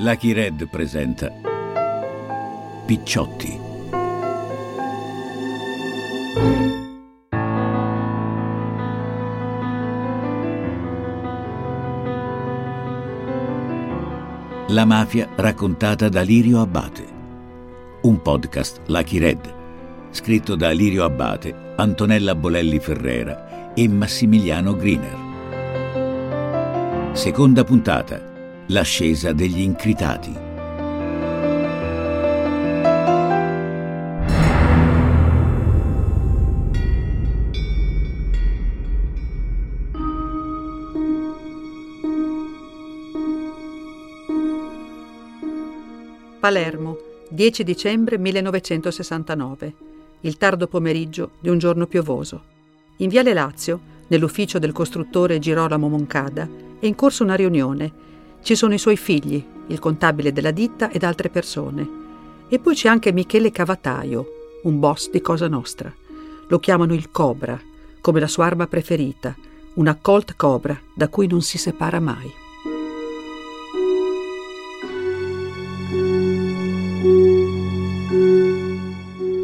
Lucky Red presenta Picciotti. La mafia raccontata da Lirio Abbate. Un podcast Lucky Red, scritto da Lirio Abbate, Antonella Bolelli Ferrera e Massimiliano Griner. Seconda puntata. L'ascesa degli incritati. Palermo, 10 dicembre 1969, il tardo pomeriggio di un giorno piovoso. In Viale Lazio, nell'ufficio del costruttore Girolamo Moncada, è in corso una riunione. Ci sono i suoi figli, il contabile della ditta ed altre persone. E poi c'è anche Michele Cavataio, un boss di Cosa Nostra. Lo chiamano il Cobra, come la sua arma preferita, una Colt Cobra da cui non si separa mai.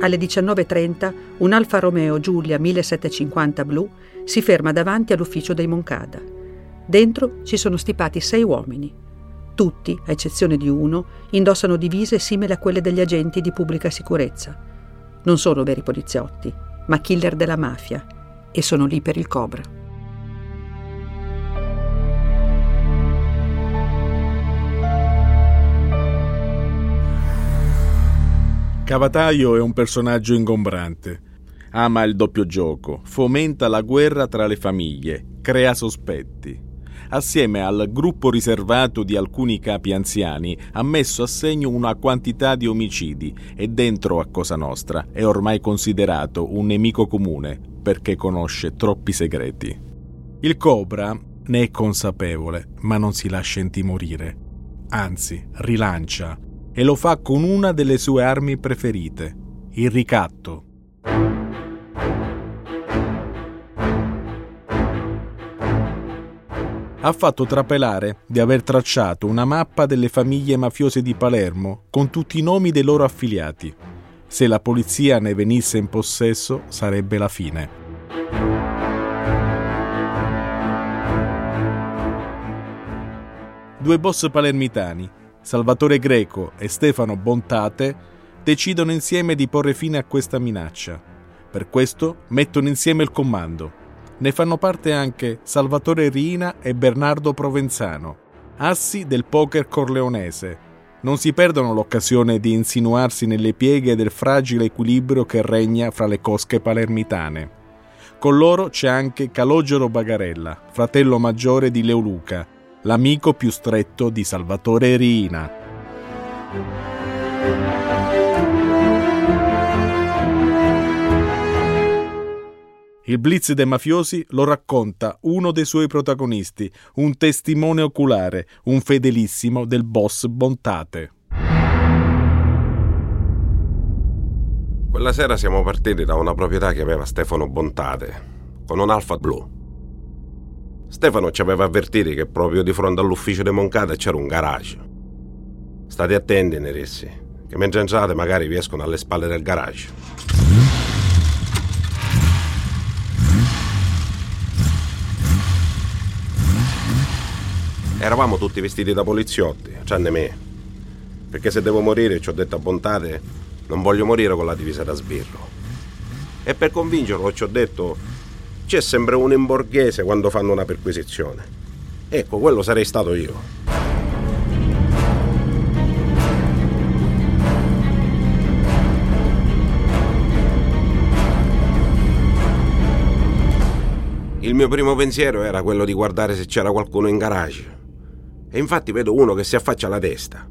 Alle 19.30 un Alfa Romeo Giulia 1750 blu si ferma davanti all'ufficio dei Moncada. Dentro ci sono stipati sei uomini. Tutti, a eccezione di uno, indossano divise simili a quelle degli agenti di pubblica sicurezza. Non sono veri poliziotti, ma killer della mafia e sono lì per il Cobra. Cavataio è un personaggio ingombrante. Ama il doppio gioco, fomenta la guerra tra le famiglie, crea sospetti. Assieme al gruppo riservato di alcuni capi anziani ha messo a segno una quantità di omicidi e dentro a Cosa Nostra è ormai considerato un nemico comune perché conosce troppi segreti. Il Cobra ne è consapevole, ma non si lascia intimorire. Anzi, rilancia e lo fa con una delle sue armi preferite, il ricatto. Ha fatto trapelare di aver tracciato una mappa delle famiglie mafiose di Palermo con tutti i nomi dei loro affiliati. Se la polizia ne venisse in possesso sarebbe la fine. Due boss palermitani, Salvatore Greco e Stefano Bontate decidono insieme di porre fine a questa minaccia. Per questo mettono insieme il comando. Ne fanno parte anche Salvatore Rina e Bernardo Provenzano, assi del poker corleonese. Non si perdono l'occasione di insinuarsi nelle pieghe del fragile equilibrio che regna fra le cosche palermitane. Con loro c'è anche Calogero Bagarella, fratello maggiore di Leoluca, l'amico più stretto di Salvatore Rina. Il blitz dei mafiosi lo racconta uno dei suoi protagonisti, un testimone oculare, un fedelissimo del boss Bontate. Quella sera siamo partiti da una proprietà che aveva Stefano Bontate, con un Alfa blu. Stefano ci aveva avvertiti che proprio di fronte all'ufficio di Moncada c'era un garage. State attenti, Nerissi, che mentre entrate magari vi escono alle spalle del garage. Eravamo tutti vestiti da poliziotti, tranne me. Perché se devo morire, ci ho detto a Bontate, non voglio morire con la divisa da sbirro. E per convincerlo ci ho detto, c'è sempre uno in borghese quando fanno una perquisizione. Ecco, quello sarei stato io. Il mio primo pensiero era quello di guardare se c'era qualcuno in garage. E infatti vedo uno che si affaccia alla testa.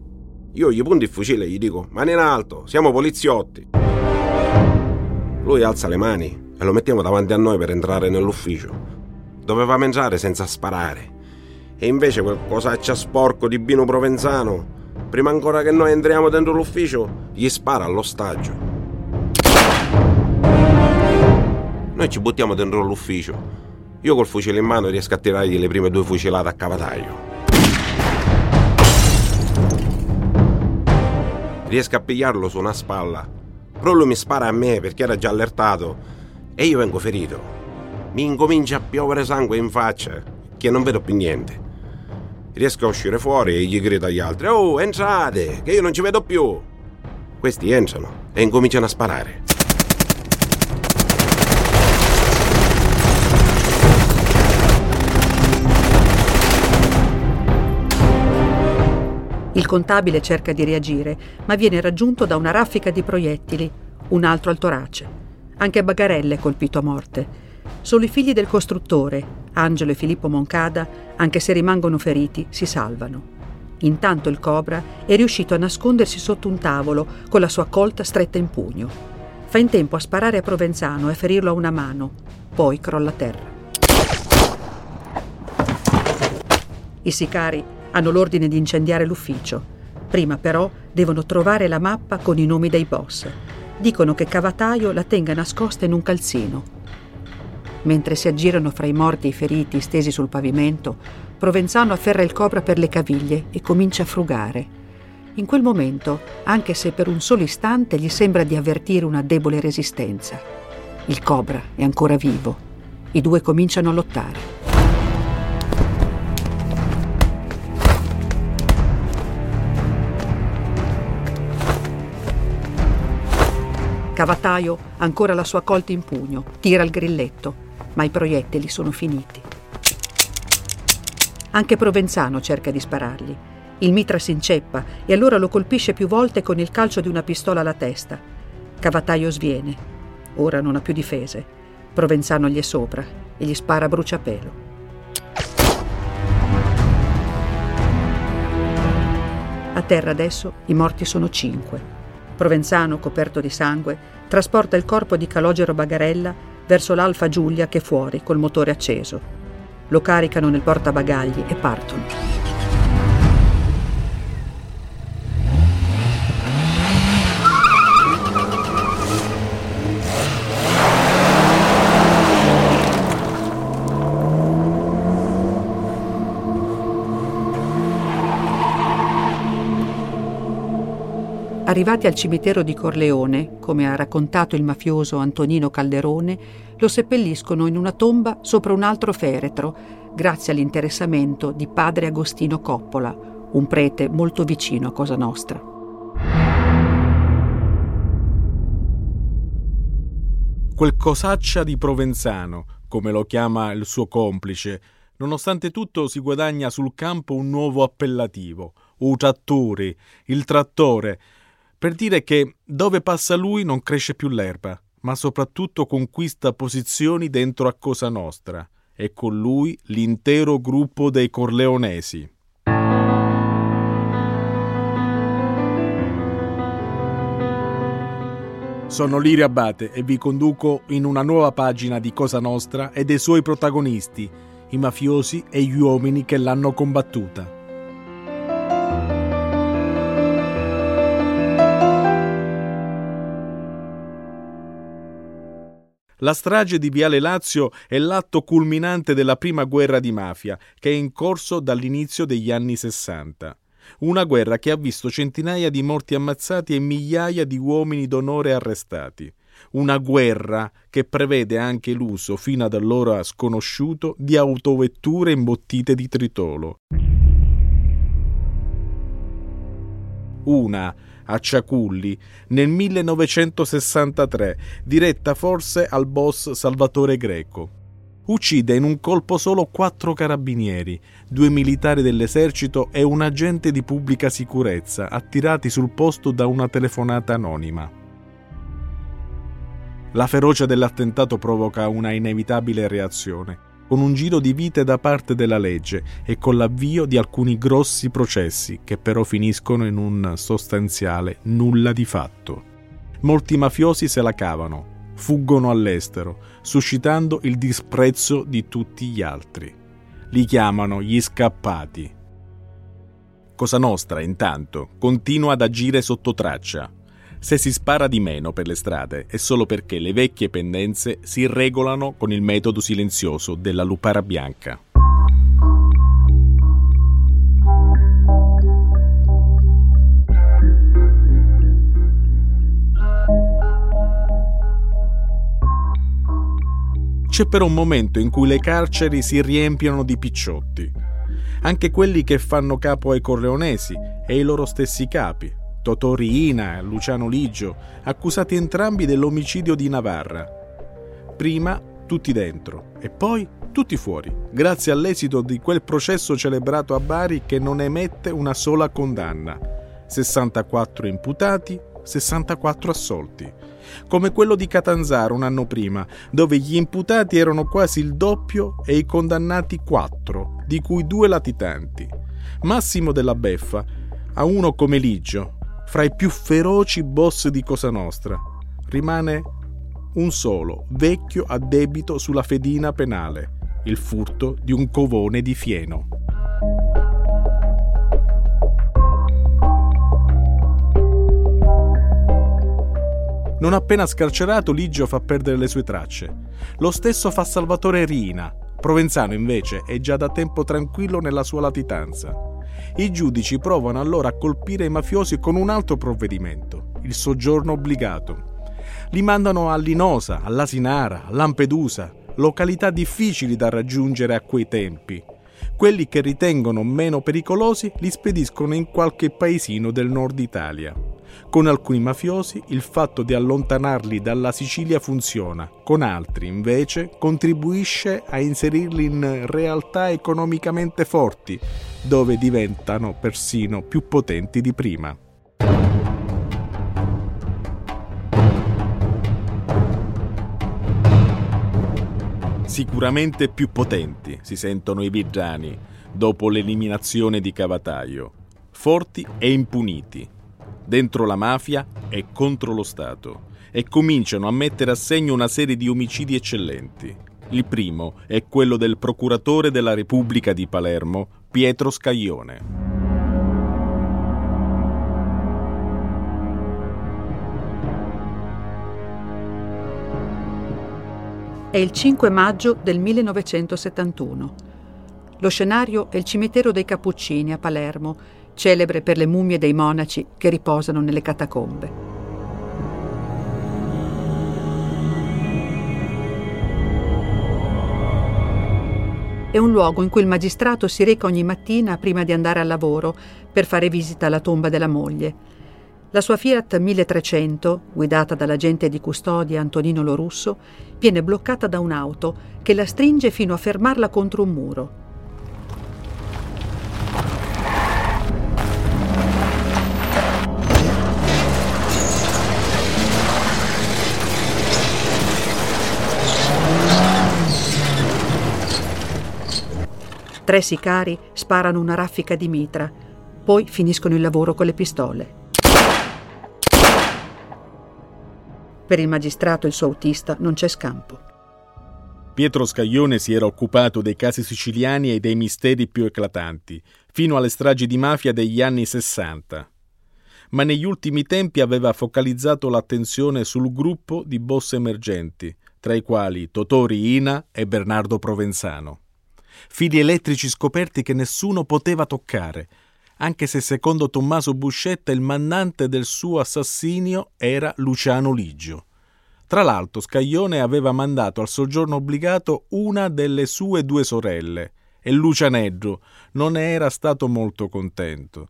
Io gli punto il fucile e gli dico: Mani in alto, siamo poliziotti. Lui alza le mani e lo mettiamo davanti a noi per entrare nell'ufficio. Doveva mangiare senza sparare. E invece quel cosaccia sporco di Bino Provenzano, prima ancora che noi entriamo dentro l'ufficio, gli spara all'ostaggio. Noi ci buttiamo dentro l'ufficio. Io col fucile in mano riesco a tirargli le prime due fucilate a cavataio. Riesco a pigliarlo su una spalla. Lui mi spara a me perché era già allertato e io vengo ferito. Mi incomincia a piovere sangue in faccia, che non vedo più niente. Riesco a uscire fuori e gli grido agli altri: Oh, entrate, che io non ci vedo più. Questi entrano e incominciano a sparare. Il contabile cerca di reagire, ma viene raggiunto da una raffica di proiettili, un altro al torace. Anche Bagarella è colpito a morte. Solo i figli del costruttore, Angelo e Filippo Moncada, anche se rimangono feriti, si salvano. Intanto il Cobra è riuscito a nascondersi sotto un tavolo con la sua colta stretta in pugno. Fa in tempo a sparare a Provenzano e a ferirlo a una mano, poi crolla a terra. I sicari hanno l'ordine di incendiare l'ufficio. Prima però devono trovare la mappa con i nomi dei boss. Dicono che Cavataio la tenga nascosta in un calzino. Mentre si aggirano fra i morti e i feriti stesi sul pavimento, Provenzano afferra il cobra per le caviglie e comincia a frugare. In quel momento, anche se per un solo istante, gli sembra di avvertire una debole resistenza. Il cobra è ancora vivo. I due cominciano a lottare. Cavataio ancora la sua colta in pugno, tira il grilletto, ma i proiettili sono finiti. Anche Provenzano cerca di sparargli. Il mitra si inceppa e allora lo colpisce più volte con il calcio di una pistola alla testa. Cavataio sviene. Ora non ha più difese. Provenzano gli è sopra e gli spara a bruciapelo. A terra adesso i morti sono cinque. Provenzano, coperto di sangue, trasporta il corpo di Calogero Bagarella verso l'Alfa Giulia che è fuori col motore acceso. Lo caricano nel portabagagli e partono. Arrivati al cimitero di Corleone, come ha raccontato il mafioso Antonino Calderone, lo seppelliscono in una tomba sopra un altro feretro, grazie all'interessamento di padre Agostino Coppola, un prete molto vicino a Cosa Nostra. Quel cosaccia di Provenzano, come lo chiama il suo complice, nonostante tutto si guadagna sul campo un nuovo appellativo, u trattori, il trattore, per dire che dove passa lui non cresce più l'erba, ma soprattutto conquista posizioni dentro a Cosa Nostra e con lui l'intero gruppo dei Corleonesi. Sono Lirio Abate e vi conduco in una nuova pagina di Cosa Nostra e dei suoi protagonisti, i mafiosi e gli uomini che l'hanno combattuta. La strage di Viale Lazio è l'atto culminante della prima guerra di mafia, che è in corso dall'inizio degli anni Sessanta. Una guerra che ha visto centinaia di morti ammazzati e migliaia di uomini d'onore arrestati. Una guerra che prevede anche l'uso, fino ad allora sconosciuto, di autovetture imbottite di tritolo. Una a Ciaculli nel 1963, diretta forse al boss Salvatore Greco. Uccide in un colpo solo quattro carabinieri, due militari dell'esercito e un agente di pubblica sicurezza attirati sul posto da una telefonata anonima. La ferocia dell'attentato provoca una inevitabile reazione con un giro di vite da parte della legge e con l'avvio di alcuni grossi processi che però finiscono in un sostanziale nulla di fatto. Molti mafiosi se la cavano, fuggono all'estero, suscitando il disprezzo di tutti gli altri. Li chiamano gli scappati. Cosa Nostra, intanto, continua ad agire sotto traccia, se si spara di meno per le strade è solo perché le vecchie pendenze si regolano con il metodo silenzioso della lupara bianca. C'è però un momento in cui le carceri si riempiono di picciotti, anche quelli che fanno capo ai corleonesi e i loro stessi capi, Totò e Luciano Ligio, accusati entrambi dell'omicidio di Navarra. Prima tutti dentro e poi tutti fuori, grazie all'esito di quel processo celebrato a Bari che non emette una sola condanna. 64 imputati, 64 assolti. Come quello di Catanzaro un anno prima, dove gli imputati erano quasi il doppio e i condannati 4, di cui due latitanti. Massimo della Beffa, a uno come Ligio, fra i più feroci boss di Cosa Nostra, rimane un solo, vecchio a debito sulla fedina penale, il furto di un covone di fieno. Non appena scarcerato, Ligio fa perdere le sue tracce. Lo stesso fa Salvatore Rina. Provenzano, invece, è già da tempo tranquillo nella sua latitanza. I giudici provano allora a colpire i mafiosi con un altro provvedimento, il soggiorno obbligato. Li mandano a Linosa, all'Asinara, a Lampedusa, località difficili da raggiungere a quei tempi. Quelli che ritengono meno pericolosi li spediscono in qualche paesino del nord Italia. Con alcuni mafiosi il fatto di allontanarli dalla Sicilia funziona, con altri invece contribuisce a inserirli in realtà economicamente forti, dove diventano persino più potenti di prima. Sicuramente più potenti si sentono i virgiani dopo l'eliminazione di Cavataio, forti e impuniti, dentro la mafia e contro lo Stato, e cominciano a mettere a segno una serie di omicidi eccellenti. Il primo è quello del procuratore della Repubblica di Palermo, Pietro Scaglione. È il 5 maggio del 1971. Lo scenario è il cimitero dei Cappuccini a Palermo, celebre per le mummie dei monaci che riposano nelle catacombe. È un luogo in cui il magistrato si reca ogni mattina prima di andare al lavoro per fare visita alla tomba della moglie la sua Fiat 1300, guidata dall'agente di custodia Antonino Lorusso, viene bloccata da un'auto che la stringe fino a fermarla contro un muro. Tre sicari sparano una raffica di mitra, poi finiscono il lavoro con le pistole. Per il magistrato e il suo autista non c'è scampo. Pietro Scaglione si era occupato dei casi siciliani e dei misteri più eclatanti, fino alle stragi di mafia degli anni Sessanta. Ma negli ultimi tempi aveva focalizzato l'attenzione sul gruppo di boss emergenti, tra i quali Totori Ina e Bernardo Provenzano. Fili elettrici scoperti che nessuno poteva toccare, anche se secondo Tommaso Buscetta il mandante del suo assassinio era Luciano Ligio. Tra l'altro Scaglione aveva mandato al soggiorno obbligato una delle sue due sorelle e Lucianeddo non ne era stato molto contento.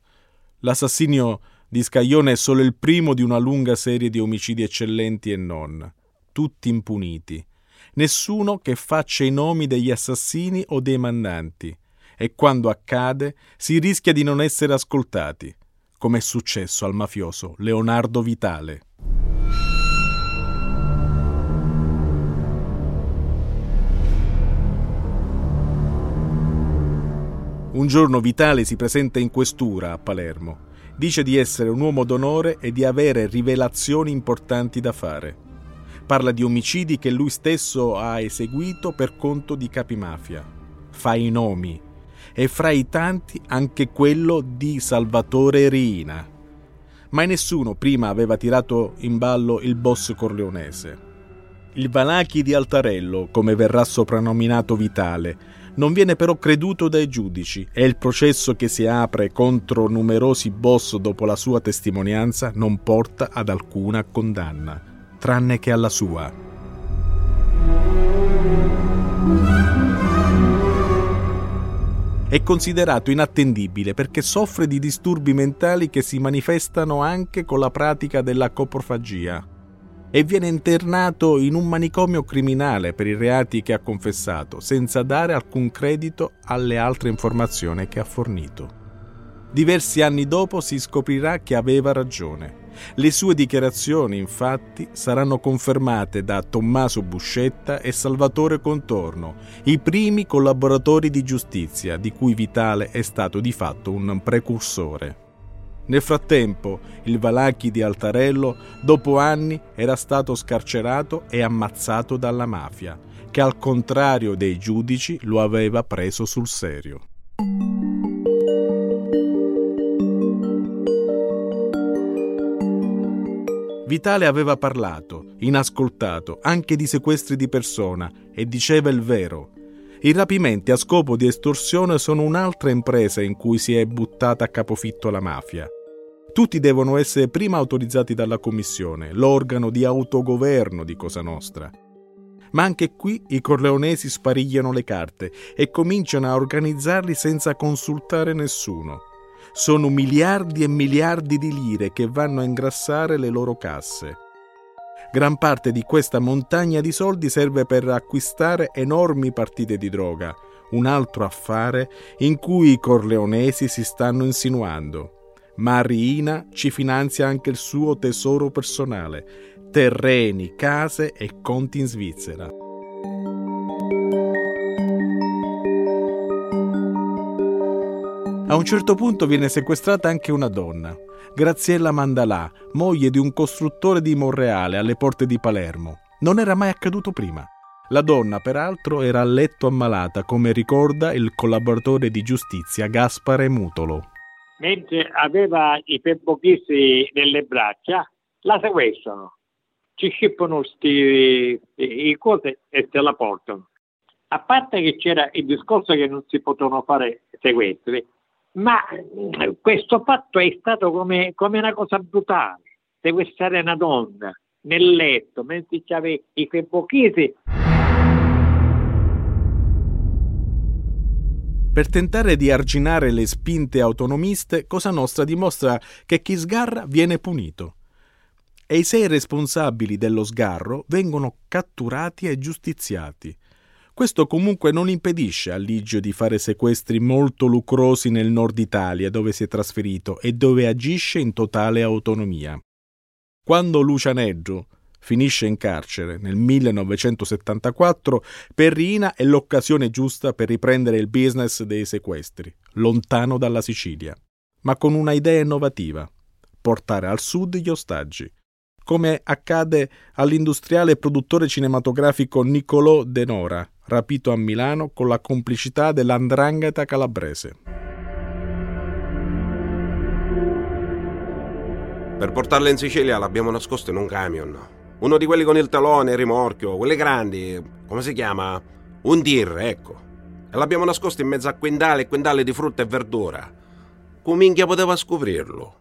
L'assassinio di Scaglione è solo il primo di una lunga serie di omicidi eccellenti e non, tutti impuniti. Nessuno che faccia i nomi degli assassini o dei mandanti e quando accade si rischia di non essere ascoltati, come è successo al mafioso Leonardo Vitale. Un giorno Vitale si presenta in questura a Palermo. Dice di essere un uomo d'onore e di avere rivelazioni importanti da fare. Parla di omicidi che lui stesso ha eseguito per conto di capimafia. Fa i nomi, e fra i tanti anche quello di Salvatore Riina. Mai nessuno prima aveva tirato in ballo il boss corleonese. Il Valachi di Altarello, come verrà soprannominato Vitale, non viene però creduto dai giudici e il processo che si apre contro numerosi boss dopo la sua testimonianza non porta ad alcuna condanna, tranne che alla sua. È considerato inattendibile perché soffre di disturbi mentali che si manifestano anche con la pratica della coprofagia e viene internato in un manicomio criminale per i reati che ha confessato, senza dare alcun credito alle altre informazioni che ha fornito. Diversi anni dopo si scoprirà che aveva ragione le sue dichiarazioni, infatti, saranno confermate da Tommaso Buscetta e Salvatore Contorno, i primi collaboratori di giustizia, di cui Vitale è stato di fatto un precursore. Nel frattempo, il Valacchi di Altarello, dopo anni, era stato scarcerato e ammazzato dalla mafia, che al contrario dei giudici lo aveva preso sul serio. Vitale aveva parlato, inascoltato, anche di sequestri di persona e diceva il vero. I rapimenti a scopo di estorsione sono un'altra impresa in cui si è buttata a capofitto la mafia. Tutti devono essere prima autorizzati dalla Commissione, l'organo di autogoverno di Cosa Nostra. Ma anche qui i corleonesi sparigliano le carte e cominciano a organizzarli senza consultare nessuno sono miliardi e miliardi di lire che vanno a ingrassare le loro casse. Gran parte di questa montagna di soldi serve per acquistare enormi partite di droga, un altro affare in cui i corleonesi si stanno insinuando. Ma Riina ci finanzia anche il suo tesoro personale, terreni, case e conti in Svizzera. A un certo punto viene sequestrata anche una donna, Graziella Mandalà, moglie di un costruttore di Monreale alle porte di Palermo. Non era mai accaduto prima. La donna, peraltro, era a letto ammalata, come ricorda il collaboratore di giustizia Gaspare Mutolo. Mentre aveva i peppochisi nelle braccia, la sequestrano. Ci scippano i cose e te la portano. A parte che c'era il discorso che non si potevano fare sequestri, ma eh, questo fatto è stato come, come una cosa brutale. Sequestrare una donna nel letto mentre c'aveva i febbochisi. Per tentare di arginare le spinte autonomiste, Cosa Nostra dimostra che chi sgarra viene punito. E i sei responsabili dello sgarro vengono catturati e giustiziati. Questo comunque non impedisce a Ligio di fare sequestri molto lucrosi nel nord Italia dove si è trasferito e dove agisce in totale autonomia. Quando Lucianeggio finisce in carcere nel 1974, per Rina è l'occasione giusta per riprendere il business dei sequestri, lontano dalla Sicilia, ma con una idea innovativa, portare al sud gli ostaggi, come accade all'industriale produttore cinematografico Niccolò Denora, rapito a Milano con la complicità dell'andrangheta calabrese. Per portarle in Sicilia l'abbiamo nascosto in un camion. Uno di quelli con il talone, il rimorchio, quelli grandi, come si chiama? Un dir, ecco. E l'abbiamo nascosto in mezzo a quintali e quintali di frutta e verdura. Come minchia poteva scoprirlo?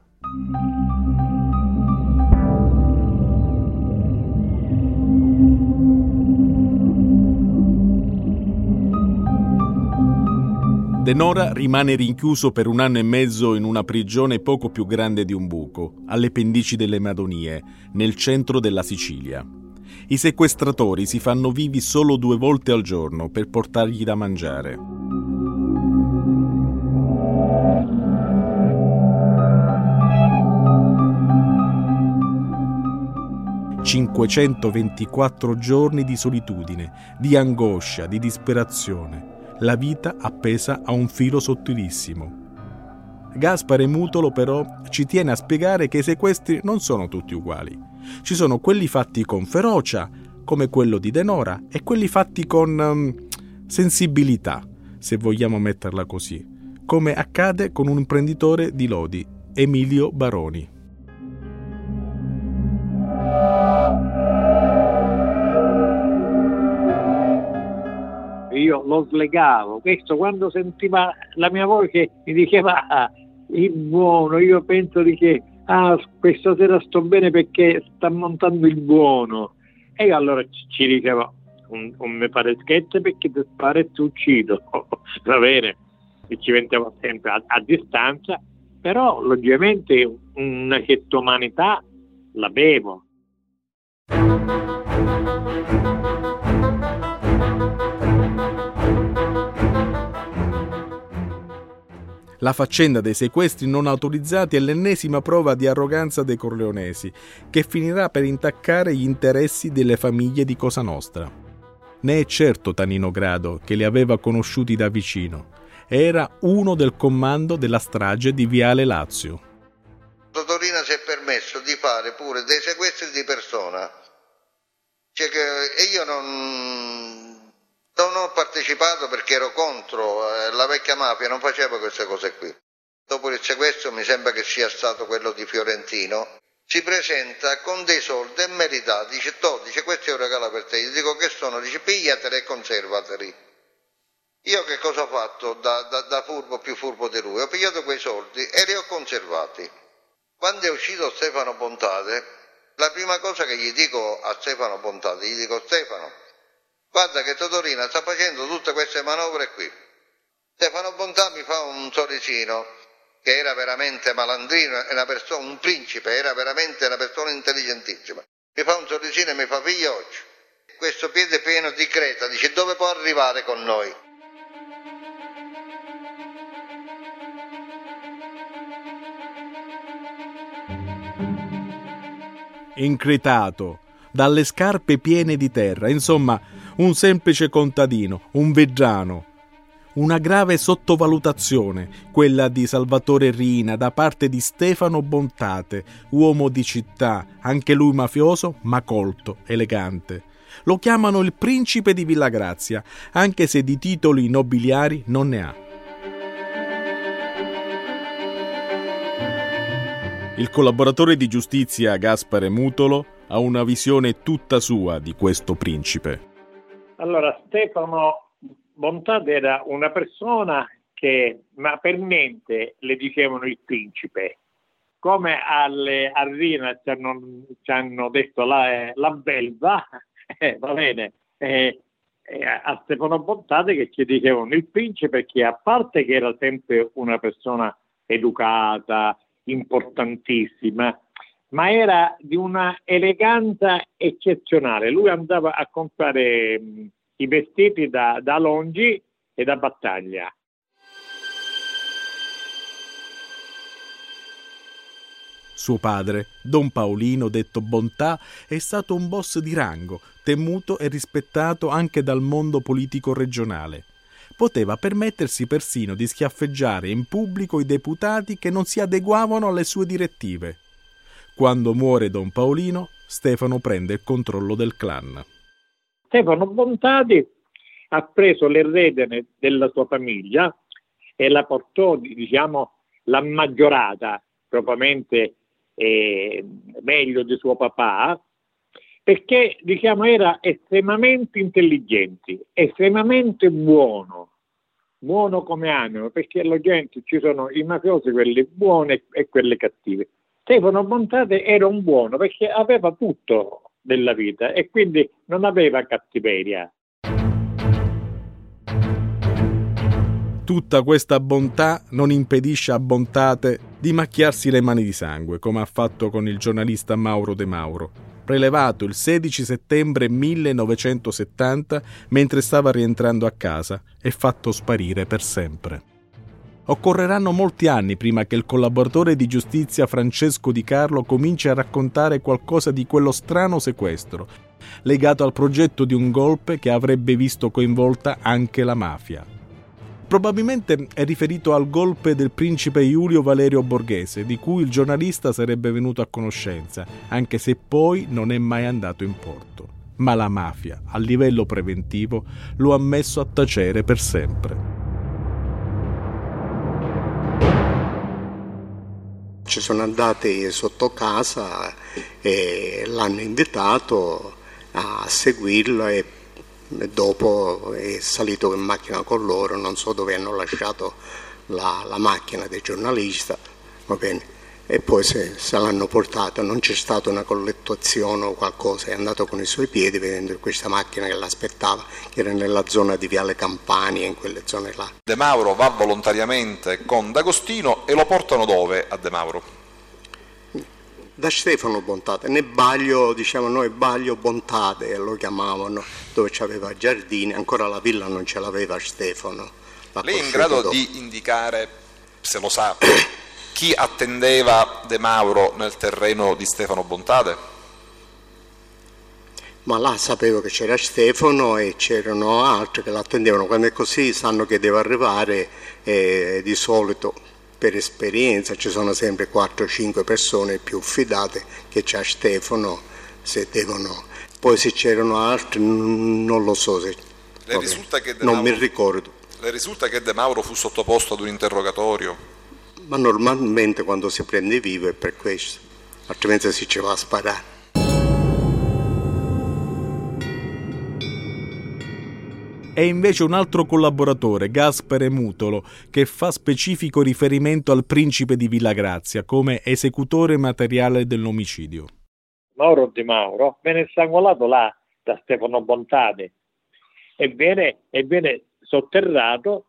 Denora rimane rinchiuso per un anno e mezzo in una prigione poco più grande di un buco, alle pendici delle Madonie, nel centro della Sicilia. I sequestratori si fanno vivi solo due volte al giorno per portargli da mangiare. «524 giorni di solitudine, di angoscia, di disperazione, la vita appesa a un filo sottilissimo. Gaspare Mutolo però ci tiene a spiegare che i sequestri non sono tutti uguali. Ci sono quelli fatti con ferocia, come quello di Denora, e quelli fatti con um, sensibilità, se vogliamo metterla così, come accade con un imprenditore di Lodi, Emilio Baroni. Io lo slegavo. Questo quando sentiva la mia voce mi diceva ah, il buono, io penso di che ah, questa sera sto bene perché sta montando il buono. E io allora ci dicevo, non mi fare scherzo perché ti sparo ti uccido, va bene? e ci metteva sempre a, a distanza, però logicamente una certa umanità l'avevo. La faccenda dei sequestri non autorizzati è l'ennesima prova di arroganza dei corleonesi, che finirà per intaccare gli interessi delle famiglie di Cosa Nostra. Ne è certo Tanino Grado, che li aveva conosciuti da vicino. Era uno del comando della strage di Viale Lazio. Torino si è permesso di fare pure dei sequestri di persona. Cioè che, e io non, non ho partecipato perché ero contro, eh, la vecchia mafia non faceva queste cose qui. Dopo il sequestro mi sembra che sia stato quello di Fiorentino, si presenta con dei soldi meritati, dice to, dice questo è un regalo per te, gli dico che sono, dice pigliateli e conservateli. Io che cosa ho fatto da, da, da furbo più furbo di lui? Ho pigliato quei soldi e li ho conservati. Quando è uscito Stefano Bontate, la prima cosa che gli dico a Stefano Bontate, gli dico Stefano, Guarda che Totorina sta facendo tutte queste manovre qui. Stefano Bontà mi fa un sorrisino, che era veramente malandrino, persona, un principe, era veramente una persona intelligentissima. Mi fa un sorrisino e mi fa figlio oggi. Questo piede pieno di creta, dice dove può arrivare con noi? Incretato, dalle scarpe piene di terra, insomma un semplice contadino, un veggiano. Una grave sottovalutazione, quella di Salvatore Rina da parte di Stefano Bontate, uomo di città, anche lui mafioso, ma colto, elegante. Lo chiamano il principe di Villagrazia, anche se di titoli nobiliari non ne ha. Il collaboratore di giustizia Gaspare Mutolo ha una visione tutta sua di questo principe. Allora, Stefano Bontate era una persona che, ma per mente le dicevano il principe. Come alle, a Rina ci hanno, ci hanno detto la, la belva, eh, va bene, eh, eh, a Stefano Bontate che ci dicevano il principe perché a parte che era sempre una persona educata, importantissima, ma era di una eleganza eccezionale. Lui andava a comprare mm, i vestiti da, da Longi e da Battaglia. Suo padre, Don Paolino, detto Bontà, è stato un boss di rango, temuto e rispettato anche dal mondo politico regionale. Poteva permettersi persino di schiaffeggiare in pubblico i deputati che non si adeguavano alle sue direttive. Quando muore Don Paolino, Stefano prende il controllo del clan. Stefano Bontati ha preso le redene della sua famiglia e la portò, diciamo, la maggiorata, propriamente eh, meglio di suo papà, perché diciamo, era estremamente intelligente, estremamente buono, buono come animo, perché la gente ci sono i mafiosi, quelli buoni e quelli cattivi. Stefano Montate era un buono perché aveva tutto della vita e quindi non aveva cattiveria. Tutta questa bontà non impedisce a Bontate di macchiarsi le mani di sangue, come ha fatto con il giornalista Mauro De Mauro, prelevato il 16 settembre 1970 mentre stava rientrando a casa e fatto sparire per sempre. Occorreranno molti anni prima che il collaboratore di giustizia Francesco Di Carlo cominci a raccontare qualcosa di quello strano sequestro, legato al progetto di un golpe che avrebbe visto coinvolta anche la mafia. Probabilmente è riferito al golpe del principe Giulio Valerio Borghese, di cui il giornalista sarebbe venuto a conoscenza, anche se poi non è mai andato in porto. Ma la mafia, a livello preventivo, lo ha messo a tacere per sempre. Ci sono andati sotto casa e l'hanno invitato a seguirlo e dopo è salito in macchina con loro, non so dove hanno lasciato la, la macchina del giornalista, va bene. E poi se, se, l'hanno portato non c'è stata una collettuazione o qualcosa, è andato con i suoi piedi vedendo questa macchina che l'aspettava, che era nella zona di Viale Campania, in quelle zone là. De Mauro va volontariamente con D'Agostino e lo portano dove a De Mauro? Da Stefano Bontate, nel Baglio, diciamo noi Baglio Bontate lo chiamavano, dove c'aveva giardini, ancora la villa non ce l'aveva Stefano. Lei è in grado dopo. di indicare, se lo sa, chi attendeva De Mauro nel terreno di Stefano Bontate? Ma là sapevo che c'era Stefano e c'erano altri che l'attendevano, quando è così sanno che deve arrivare e di solito per esperienza ci sono sempre 4-5 persone più fidate che c'è Stefano se devono. Poi se c'erano altri non lo so se... Vabbè, non Mauro, mi ricordo. Le risulta che De Mauro fu sottoposto ad un interrogatorio? Ma normalmente quando si prende vivo è per questo, altrimenti si ci va a sparare. È invece un altro collaboratore, Gaspere Mutolo, che fa specifico riferimento al principe di Villagrazia come esecutore materiale dell'omicidio. Mauro Di Mauro venne strangolato là da Stefano Bontate e viene, e viene sotterrato,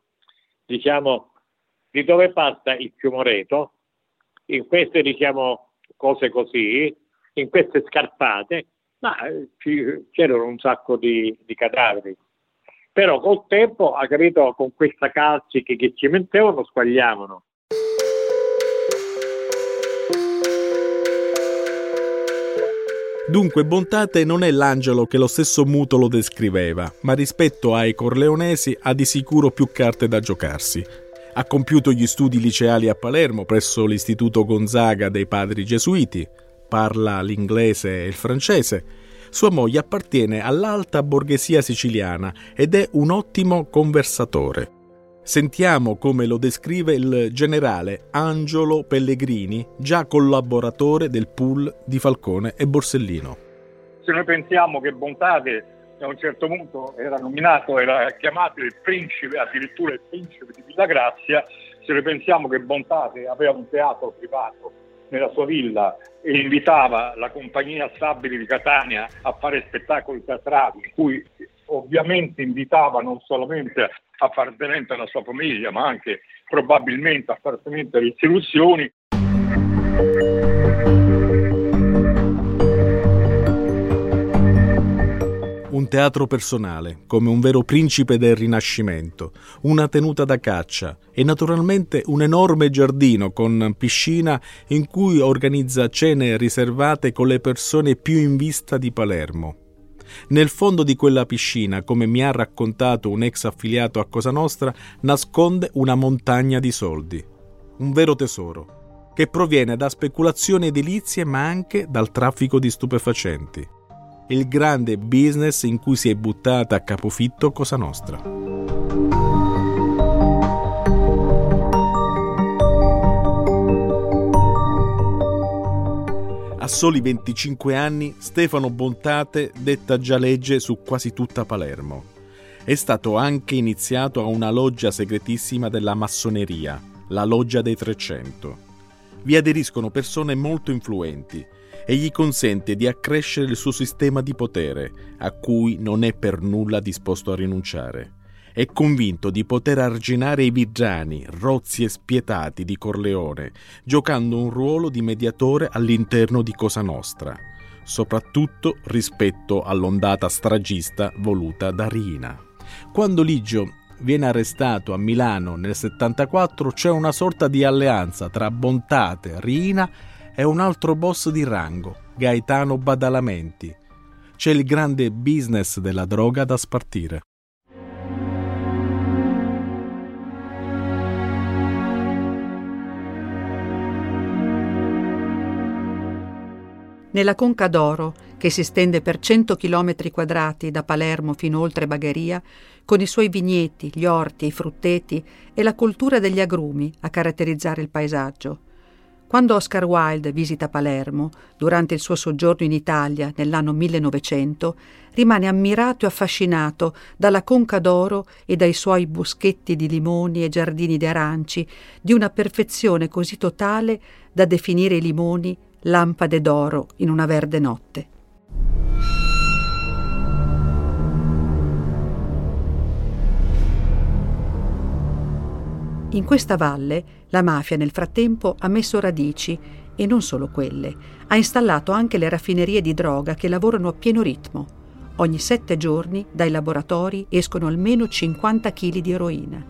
diciamo, di dove passa il Fiumoreto, in queste diciamo cose così, in queste scarpate, ma eh, c'erano un sacco di, di cadaveri. Però col tempo, ha capito, con questa calcica che ci mettevano, squagliavano. Dunque Bontate non è l'angelo che lo stesso Muto lo descriveva, ma rispetto ai corleonesi ha di sicuro più carte da giocarsi. Ha compiuto gli studi liceali a Palermo presso l'Istituto Gonzaga dei Padri Gesuiti, parla l'inglese e il francese. Sua moglie appartiene all'alta borghesia siciliana ed è un ottimo conversatore. Sentiamo come lo descrive il generale Angelo Pellegrini, già collaboratore del pool di Falcone e Borsellino. Se noi pensiamo che Bontate a un certo punto era nominato, era chiamato il principe, addirittura il principe di Villa Grazia, se pensiamo che Bontate aveva un teatro privato nella sua villa e invitava la compagnia stabile di Catania a fare spettacoli teatrali, in cui ovviamente invitava non solamente appartenenti alla sua famiglia, ma anche probabilmente appartenenti alle istituzioni. Un teatro personale, come un vero principe del Rinascimento, una tenuta da caccia e naturalmente un enorme giardino con piscina in cui organizza cene riservate con le persone più in vista di Palermo. Nel fondo di quella piscina, come mi ha raccontato un ex affiliato a Cosa Nostra, nasconde una montagna di soldi, un vero tesoro, che proviene da speculazioni edilizie ma anche dal traffico di stupefacenti il grande business in cui si è buttata a capofitto Cosa Nostra. A soli 25 anni Stefano Bontate detta già legge su quasi tutta Palermo. È stato anche iniziato a una loggia segretissima della massoneria, la Loggia dei 300. Vi aderiscono persone molto influenti, e gli consente di accrescere il suo sistema di potere, a cui non è per nulla disposto a rinunciare. È convinto di poter arginare i vigiani, rozzi e spietati di Corleone, giocando un ruolo di mediatore all'interno di Cosa Nostra, soprattutto rispetto all'ondata stragista voluta da Rina. Quando Ligio viene arrestato a Milano nel 74 c'è una sorta di alleanza tra Bontate, Rina è un altro boss di rango, Gaetano Badalamenti. C'è il grande business della droga da spartire. Nella Conca d'Oro, che si stende per 100 km quadrati da Palermo fino oltre Bagheria, con i suoi vigneti, gli orti, i frutteti e la coltura degli agrumi a caratterizzare il paesaggio, Quando Oscar Wilde visita Palermo, durante il suo soggiorno in Italia nell'anno 1900, rimane ammirato e affascinato dalla conca d'oro e dai suoi boschetti di limoni e giardini di aranci, di una perfezione così totale da definire i limoni lampade d'oro in una verde notte. In questa valle la mafia nel frattempo ha messo radici e non solo quelle, ha installato anche le raffinerie di droga che lavorano a pieno ritmo. Ogni sette giorni dai laboratori escono almeno 50 kg di eroina.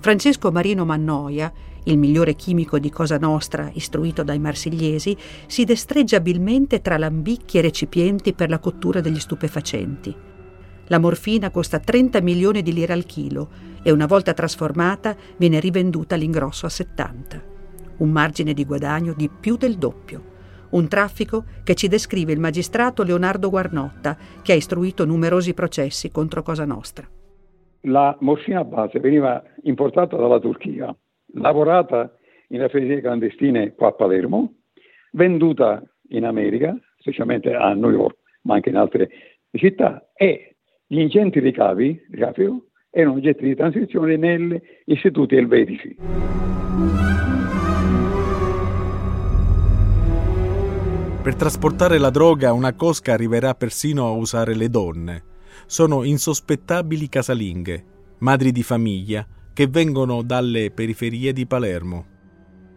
Francesco Marino Mannoia, il migliore chimico di Cosa Nostra istruito dai marsigliesi, si destreggia abilmente tra lambicchi e recipienti per la cottura degli stupefacenti. La morfina costa 30 milioni di lire al chilo e una volta trasformata viene rivenduta all'ingrosso a 70. Un margine di guadagno di più del doppio. Un traffico che ci descrive il magistrato Leonardo Guarnotta, che ha istruito numerosi processi contro Cosa Nostra. La morfina base veniva importata dalla Turchia, lavorata in raffinerie clandestine qua a Palermo, venduta in America, specialmente a New York, ma anche in altre città, e gli ingenti ricavi, ricavi erano oggetti di trascrizione negli istituti elvetici. Per trasportare la droga una cosca arriverà persino a usare le donne. Sono insospettabili casalinghe, madri di famiglia, che vengono dalle periferie di Palermo.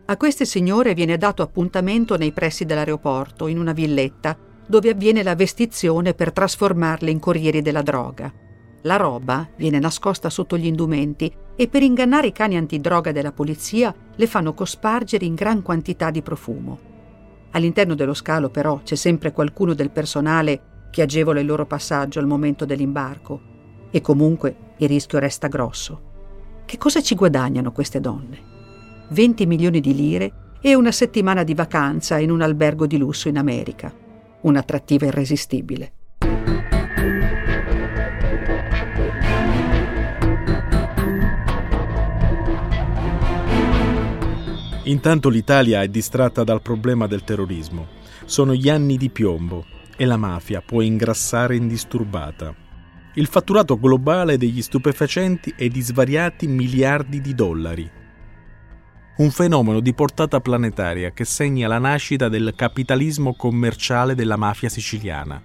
A queste signore viene dato appuntamento nei pressi dell'aeroporto, in una villetta, dove avviene la vestizione per trasformarle in corrieri della droga. La roba viene nascosta sotto gli indumenti e per ingannare i cani antidroga della polizia le fanno cospargere in gran quantità di profumo. All'interno dello scalo però c'è sempre qualcuno del personale che agevola il loro passaggio al momento dell'imbarco e comunque il rischio resta grosso. Che cosa ci guadagnano queste donne? 20 milioni di lire e una settimana di vacanza in un albergo di lusso in America. Un'attrattiva irresistibile. Intanto l'Italia è distratta dal problema del terrorismo. Sono gli anni di piombo e la mafia può ingrassare indisturbata. Il fatturato globale degli stupefacenti è di svariati miliardi di dollari. Un fenomeno di portata planetaria che segna la nascita del capitalismo commerciale della mafia siciliana.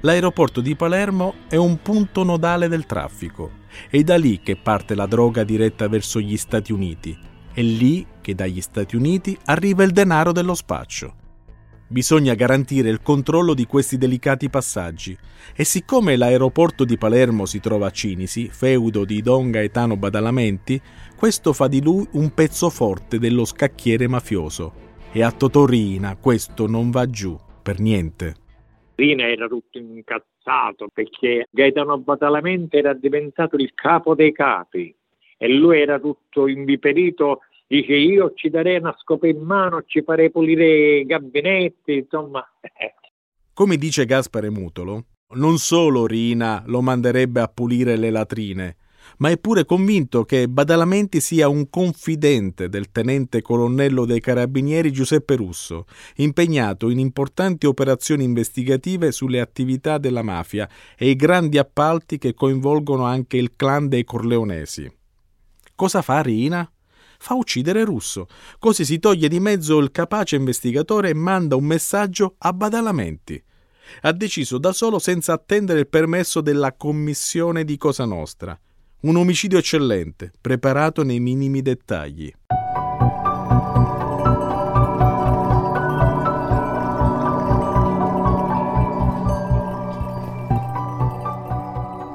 L'aeroporto di Palermo è un punto nodale del traffico. È da lì che parte la droga diretta verso gli Stati Uniti è lì che dagli Stati Uniti arriva il denaro dello spaccio. Bisogna garantire il controllo di questi delicati passaggi e siccome l'aeroporto di Palermo si trova a Cinisi, feudo di Don Gaetano Badalamenti, questo fa di lui un pezzo forte dello scacchiere mafioso. E a Totorina questo non va giù, per niente. Rina era tutto incazzato perché Gaetano Badalamenti era diventato il capo dei capi e lui era tutto inviperito, dice io ci darei una scopa in mano, ci farei pulire i gabinetti, insomma. Come dice Gaspare Mutolo, non solo Rina lo manderebbe a pulire le latrine, ma è pure convinto che Badalamenti sia un confidente del tenente colonnello dei carabinieri Giuseppe Russo, impegnato in importanti operazioni investigative sulle attività della mafia e i grandi appalti che coinvolgono anche il clan dei Corleonesi. Cosa fa Rina? Fa uccidere Russo, così si toglie di mezzo il capace investigatore e manda un messaggio a Badalamenti. Ha deciso da solo senza attendere il permesso della commissione di Cosa Nostra. Un omicidio eccellente, preparato nei minimi dettagli.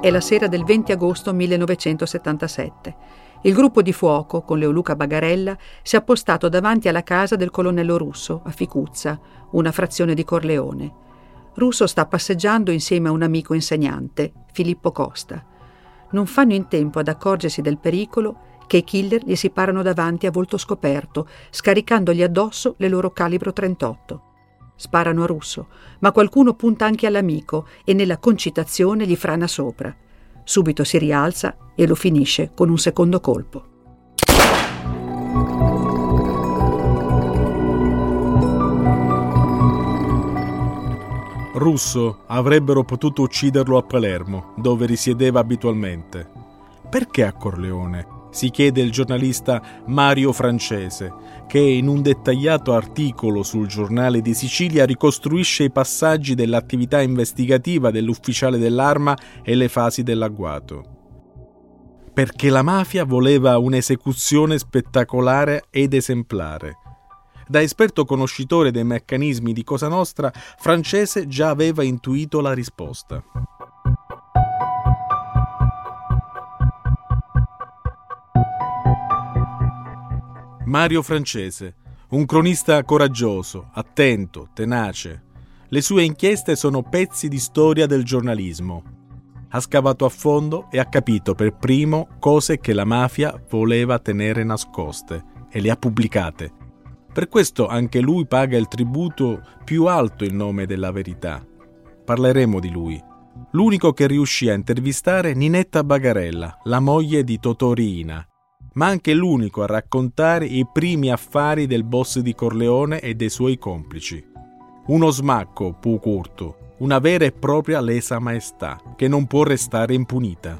È la sera del 20 agosto 1977. Il gruppo di fuoco, con Leoluca Bagarella, si è appostato davanti alla casa del colonnello Russo, a Ficuzza, una frazione di Corleone. Russo sta passeggiando insieme a un amico insegnante, Filippo Costa. Non fanno in tempo ad accorgersi del pericolo che i killer gli si parano davanti a volto scoperto, scaricandogli addosso le loro calibro 38. Sparano a Russo, ma qualcuno punta anche all'amico e nella concitazione gli frana sopra. Subito si rialza e lo finisce con un secondo colpo. Russo avrebbero potuto ucciderlo a Palermo, dove risiedeva abitualmente. Perché a Corleone? Si chiede il giornalista Mario Francese, che in un dettagliato articolo sul giornale di Sicilia ricostruisce i passaggi dell'attività investigativa dell'ufficiale dell'arma e le fasi dell'agguato. Perché la mafia voleva un'esecuzione spettacolare ed esemplare. Da esperto conoscitore dei meccanismi di Cosa Nostra, Francese già aveva intuito la risposta. Mario Francese, un cronista coraggioso, attento, tenace. Le sue inchieste sono pezzi di storia del giornalismo. Ha scavato a fondo e ha capito per primo cose che la mafia voleva tenere nascoste e le ha pubblicate. Per questo anche lui paga il tributo più alto in nome della verità. Parleremo di lui. L'unico che riuscì a intervistare Ninetta Bagarella, la moglie di Totorina, ma anche l'unico a raccontare i primi affari del boss di Corleone e dei suoi complici. Uno smacco, Pucurto, una vera e propria lesa maestà, che non può restare impunita.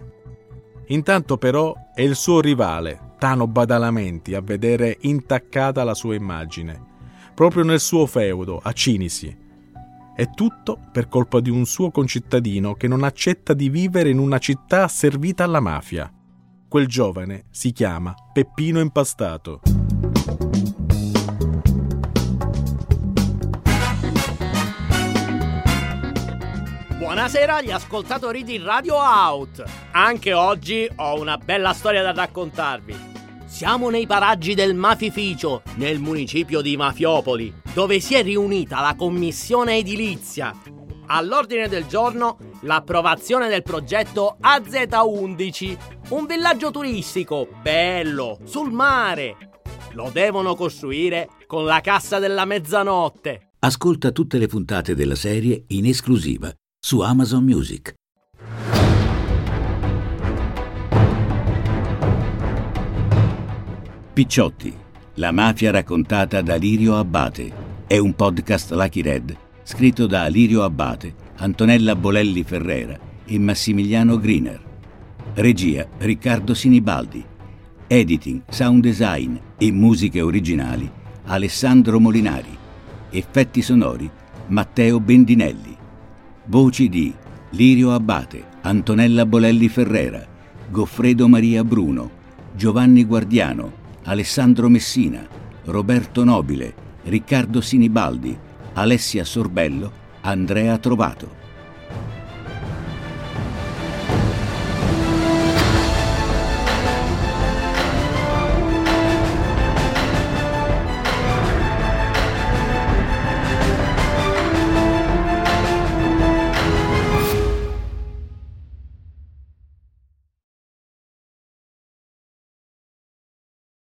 Intanto però è il suo rivale, Tano Badalamenti, a vedere intaccata la sua immagine, proprio nel suo feudo, a Cinisi. È tutto per colpa di un suo concittadino che non accetta di vivere in una città servita alla mafia Quel giovane si chiama Peppino Impastato. Buonasera agli ascoltatori di Radio Out. Anche oggi ho una bella storia da raccontarvi. Siamo nei paraggi del Mafificio, nel municipio di Mafiopoli, dove si è riunita la commissione edilizia all'ordine del giorno l'approvazione del progetto AZ11, un villaggio turistico bello, sul mare. Lo devono costruire con la cassa della mezzanotte. Ascolta tutte le puntate della serie in esclusiva su Amazon Music. Picciotti, la mafia raccontata da Lirio Abbate, è un podcast Lucky Red scritto da Lirio Abbate, Antonella Bolelli Ferrera e Massimiliano Griner. Regia Riccardo Sinibaldi. Editing, sound design e musiche originali Alessandro Molinari. Effetti sonori Matteo Bendinelli. Voci di Lirio Abbate, Antonella Bolelli Ferrera, Goffredo Maria Bruno, Giovanni Guardiano, Alessandro Messina, Roberto Nobile, Riccardo Sinibaldi, Alessia Sorbello, Andrea Trovato.